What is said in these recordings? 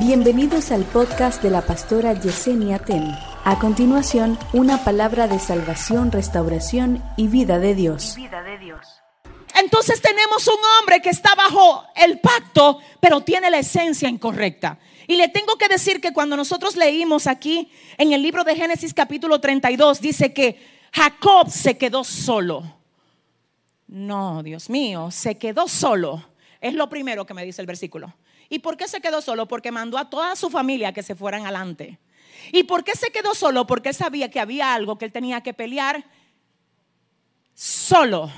Bienvenidos al podcast de la pastora Yesenia Ten. A continuación, una palabra de salvación, restauración y vida de Dios. Entonces tenemos un hombre que está bajo el pacto, pero tiene la esencia incorrecta. Y le tengo que decir que cuando nosotros leímos aquí en el libro de Génesis capítulo 32, dice que Jacob se quedó solo. No, Dios mío, se quedó solo. Es lo primero que me dice el versículo. ¿Y por qué se quedó solo? Porque mandó a toda su familia que se fueran adelante. ¿Y por qué se quedó solo? Porque él sabía que había algo que él tenía que pelear solo,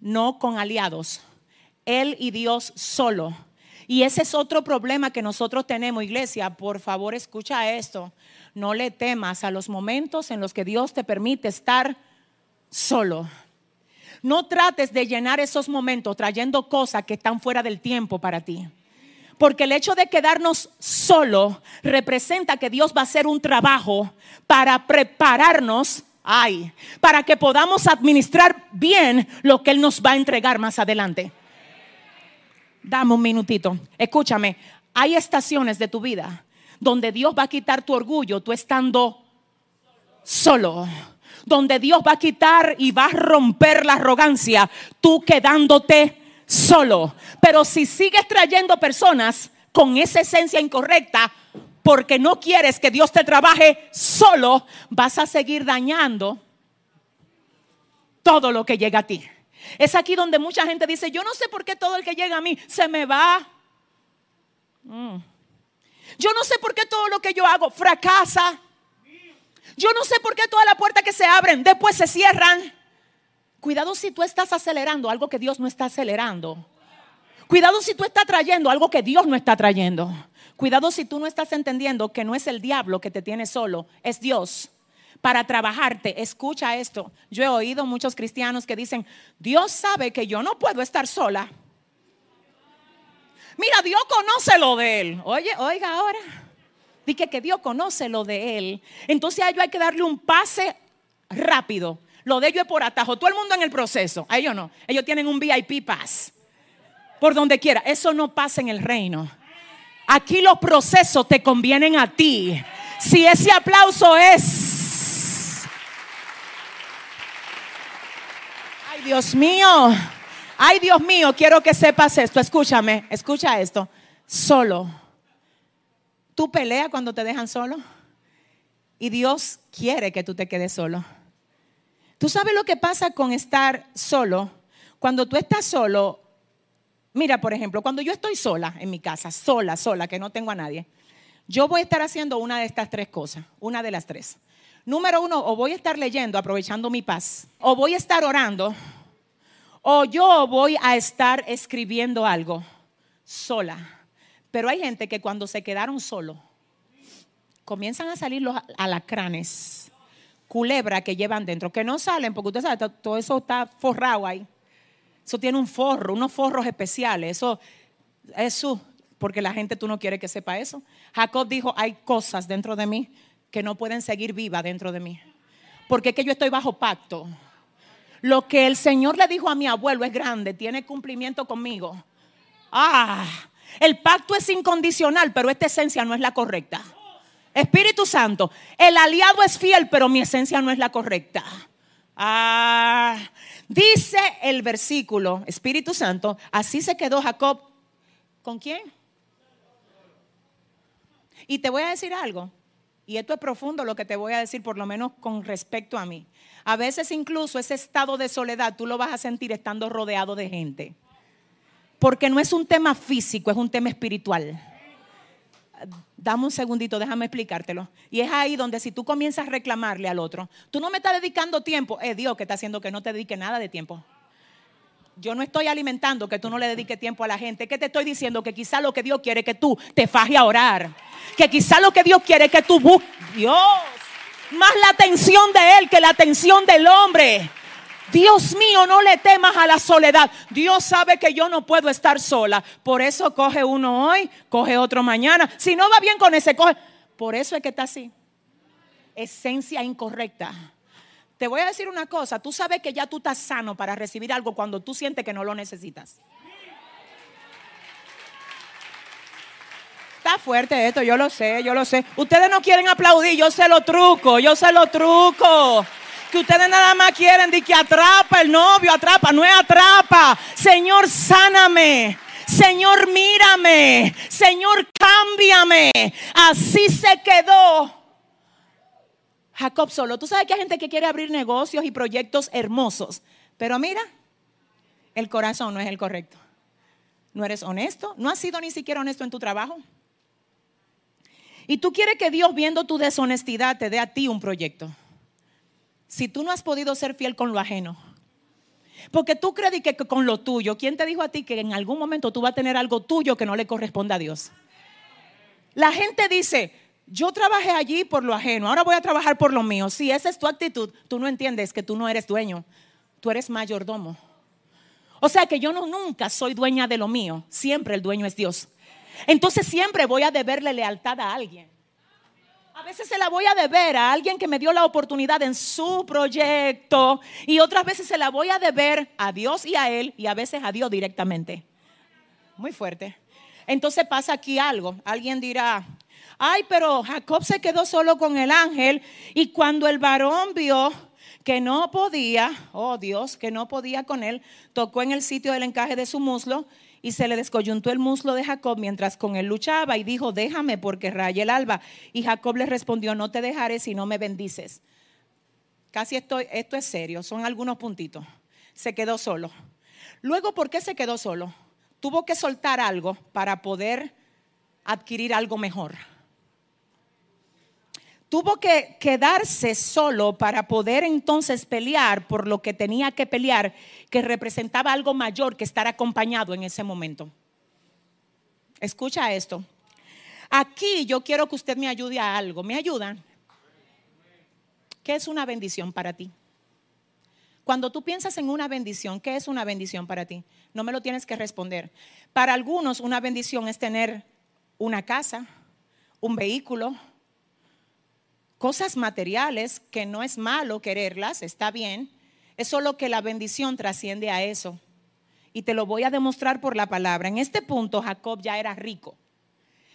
no con aliados. Él y Dios solo. Y ese es otro problema que nosotros tenemos, iglesia. Por favor, escucha esto. No le temas a los momentos en los que Dios te permite estar solo. No trates de llenar esos momentos trayendo cosas que están fuera del tiempo para ti. Porque el hecho de quedarnos solo representa que Dios va a hacer un trabajo para prepararnos, ay, para que podamos administrar bien lo que Él nos va a entregar más adelante. Dame un minutito. Escúchame, hay estaciones de tu vida donde Dios va a quitar tu orgullo, tú estando solo donde Dios va a quitar y va a romper la arrogancia, tú quedándote solo. Pero si sigues trayendo personas con esa esencia incorrecta, porque no quieres que Dios te trabaje solo, vas a seguir dañando todo lo que llega a ti. Es aquí donde mucha gente dice, yo no sé por qué todo el que llega a mí se me va. Mm. Yo no sé por qué todo lo que yo hago fracasa. Yo no sé por qué todas las puertas que se abren después se cierran. Cuidado si tú estás acelerando algo que Dios no está acelerando. Cuidado si tú estás trayendo algo que Dios no está trayendo. Cuidado si tú no estás entendiendo que no es el diablo que te tiene solo, es Dios. Para trabajarte, escucha esto. Yo he oído muchos cristianos que dicen, Dios sabe que yo no puedo estar sola. Mira, Dios conoce lo de él. Oye, oiga ahora. Dije que Dios conoce lo de él. Entonces a ellos hay que darle un pase rápido. Lo de ellos es por atajo. Todo el mundo en el proceso. A ellos no. Ellos tienen un VIP pass. Por donde quiera. Eso no pasa en el reino. Aquí los procesos te convienen a ti. Si ese aplauso es... Ay, Dios mío. Ay, Dios mío, quiero que sepas esto. Escúchame, escucha esto. Solo Tú peleas cuando te dejan solo. Y Dios quiere que tú te quedes solo. Tú sabes lo que pasa con estar solo. Cuando tú estás solo, mira, por ejemplo, cuando yo estoy sola en mi casa, sola, sola, que no tengo a nadie, yo voy a estar haciendo una de estas tres cosas, una de las tres. Número uno, o voy a estar leyendo, aprovechando mi paz, o voy a estar orando, o yo voy a estar escribiendo algo sola. Pero hay gente que cuando se quedaron solos, comienzan a salir los alacranes, culebra que llevan dentro, que no salen porque usted sabe, todo eso está forrado ahí. Eso tiene un forro, unos forros especiales. Eso, eso, porque la gente tú no quieres que sepa eso. Jacob dijo, hay cosas dentro de mí que no pueden seguir vivas dentro de mí. Porque es que yo estoy bajo pacto. Lo que el Señor le dijo a mi abuelo es grande, tiene cumplimiento conmigo. Ah, el pacto es incondicional, pero esta esencia no es la correcta. Espíritu Santo, el aliado es fiel, pero mi esencia no es la correcta. Ah, dice el versículo, Espíritu Santo, así se quedó Jacob. ¿Con quién? Y te voy a decir algo, y esto es profundo lo que te voy a decir, por lo menos con respecto a mí. A veces incluso ese estado de soledad tú lo vas a sentir estando rodeado de gente. Porque no es un tema físico, es un tema espiritual. Dame un segundito, déjame explicártelo. Y es ahí donde si tú comienzas a reclamarle al otro, tú no me estás dedicando tiempo, es Dios que está haciendo que no te dedique nada de tiempo. Yo no estoy alimentando que tú no le dediques tiempo a la gente. Que te estoy diciendo que quizá lo que Dios quiere que tú te fajes a orar. Que quizá lo que Dios quiere que tú busques. Dios. Más la atención de Él que la atención del hombre. Dios mío, no le temas a la soledad. Dios sabe que yo no puedo estar sola. Por eso coge uno hoy, coge otro mañana. Si no va bien con ese, coge. Por eso es que está así. Esencia incorrecta. Te voy a decir una cosa, tú sabes que ya tú estás sano para recibir algo cuando tú sientes que no lo necesitas. Está fuerte esto, yo lo sé, yo lo sé. Ustedes no quieren aplaudir, yo se lo truco, yo se lo truco. Que ustedes nada más quieren de que atrapa el novio, atrapa, no es atrapa. Señor, sáname. Señor, mírame. Señor, cámbiame. Así se quedó Jacob solo. Tú sabes que hay gente que quiere abrir negocios y proyectos hermosos. Pero mira, el corazón no es el correcto. No eres honesto. No has sido ni siquiera honesto en tu trabajo. Y tú quieres que Dios, viendo tu deshonestidad, te dé a ti un proyecto. Si tú no has podido ser fiel con lo ajeno. Porque tú crees que con lo tuyo, ¿quién te dijo a ti que en algún momento tú vas a tener algo tuyo que no le corresponde a Dios? La gente dice, yo trabajé allí por lo ajeno, ahora voy a trabajar por lo mío. Si esa es tu actitud, tú no entiendes que tú no eres dueño, tú eres mayordomo. O sea que yo no nunca soy dueña de lo mío, siempre el dueño es Dios. Entonces siempre voy a deberle lealtad a alguien. A veces se la voy a deber a alguien que me dio la oportunidad en su proyecto y otras veces se la voy a deber a Dios y a Él y a veces a Dios directamente. Muy fuerte. Entonces pasa aquí algo. Alguien dirá, ay, pero Jacob se quedó solo con el ángel y cuando el varón vio que no podía, oh Dios, que no podía con él, tocó en el sitio del encaje de su muslo y se le descoyuntó el muslo de Jacob mientras con él luchaba y dijo, déjame porque raya el alba. Y Jacob le respondió, no te dejaré si no me bendices. Casi estoy, esto es serio, son algunos puntitos. Se quedó solo. Luego, ¿por qué se quedó solo? Tuvo que soltar algo para poder adquirir algo mejor tuvo que quedarse solo para poder entonces pelear por lo que tenía que pelear, que representaba algo mayor que estar acompañado en ese momento. Escucha esto. Aquí yo quiero que usted me ayude a algo. ¿Me ayudan? ¿Qué es una bendición para ti? Cuando tú piensas en una bendición, ¿qué es una bendición para ti? No me lo tienes que responder. Para algunos una bendición es tener una casa, un vehículo, cosas materiales que no es malo quererlas, está bien, es solo que la bendición trasciende a eso. Y te lo voy a demostrar por la palabra. En este punto Jacob ya era rico.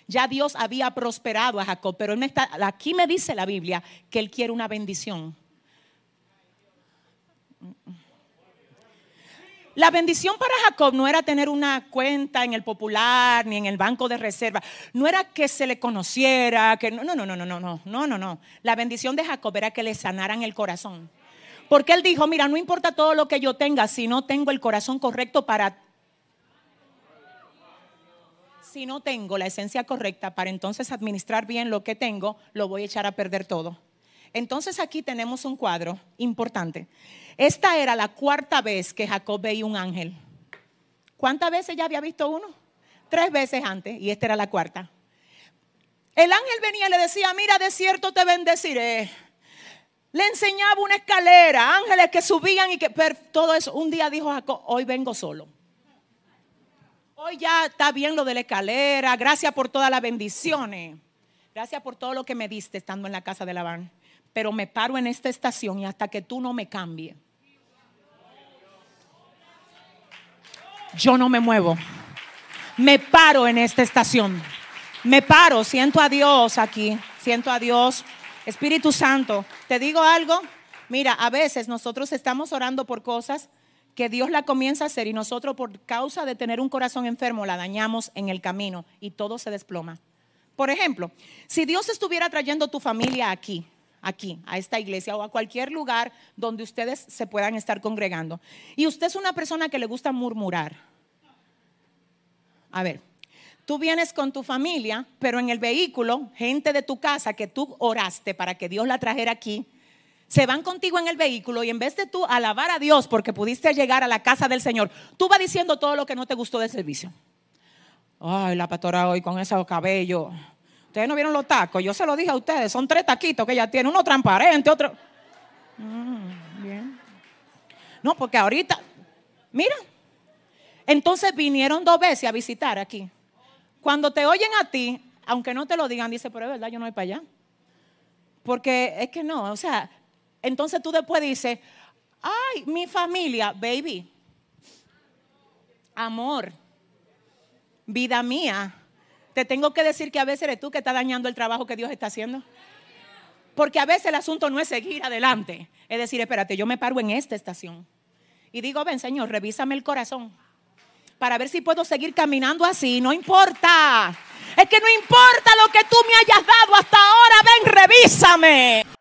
Ya Dios había prosperado a Jacob, pero él está, aquí me dice la Biblia que él quiere una bendición. La bendición para Jacob no era tener una cuenta en el popular ni en el banco de reserva. No era que se le conociera, que no, no, no, no, no, no, no, no, no. La bendición de Jacob era que le sanaran el corazón. Porque él dijo, mira, no importa todo lo que yo tenga, si no tengo el corazón correcto para... Si no tengo la esencia correcta para entonces administrar bien lo que tengo, lo voy a echar a perder todo. Entonces aquí tenemos un cuadro importante. Esta era la cuarta vez que Jacob veía un ángel. ¿Cuántas veces ya había visto uno? Tres veces antes y esta era la cuarta. El ángel venía y le decía, mira, de cierto te bendeciré. Le enseñaba una escalera, ángeles que subían y que todo eso. Un día dijo Jacob, hoy vengo solo. Hoy ya está bien lo de la escalera. Gracias por todas las bendiciones. Gracias por todo lo que me diste estando en la casa de Labán. Pero me paro en esta estación y hasta que tú no me cambies yo no me muevo. Me paro en esta estación. Me paro, siento a Dios aquí, siento a Dios. Espíritu Santo, te digo algo. Mira, a veces nosotros estamos orando por cosas que Dios la comienza a hacer y nosotros por causa de tener un corazón enfermo la dañamos en el camino y todo se desploma. Por ejemplo, si Dios estuviera trayendo tu familia aquí, aquí, a esta iglesia o a cualquier lugar donde ustedes se puedan estar congregando. Y usted es una persona que le gusta murmurar. A ver, tú vienes con tu familia, pero en el vehículo, gente de tu casa que tú oraste para que Dios la trajera aquí, se van contigo en el vehículo y en vez de tú alabar a Dios porque pudiste llegar a la casa del Señor, tú vas diciendo todo lo que no te gustó del servicio. Ay, la pastora hoy con ese cabello Ustedes no vieron los tacos, yo se lo dije a ustedes, son tres taquitos que ella tiene, uno transparente, otro... Mm, bien. No, porque ahorita, mira, entonces vinieron dos veces a visitar aquí. Cuando te oyen a ti, aunque no te lo digan, dice, pero es verdad, yo no voy para allá. Porque es que no, o sea, entonces tú después dices, ay, mi familia, baby, amor, vida mía, Te tengo que decir que a veces eres tú que está dañando el trabajo que Dios está haciendo. Porque a veces el asunto no es seguir adelante. Es decir, espérate, yo me paro en esta estación. Y digo, ven Señor, revísame el corazón. Para ver si puedo seguir caminando así. No importa. Es que no importa lo que tú me hayas dado hasta ahora. Ven, revísame.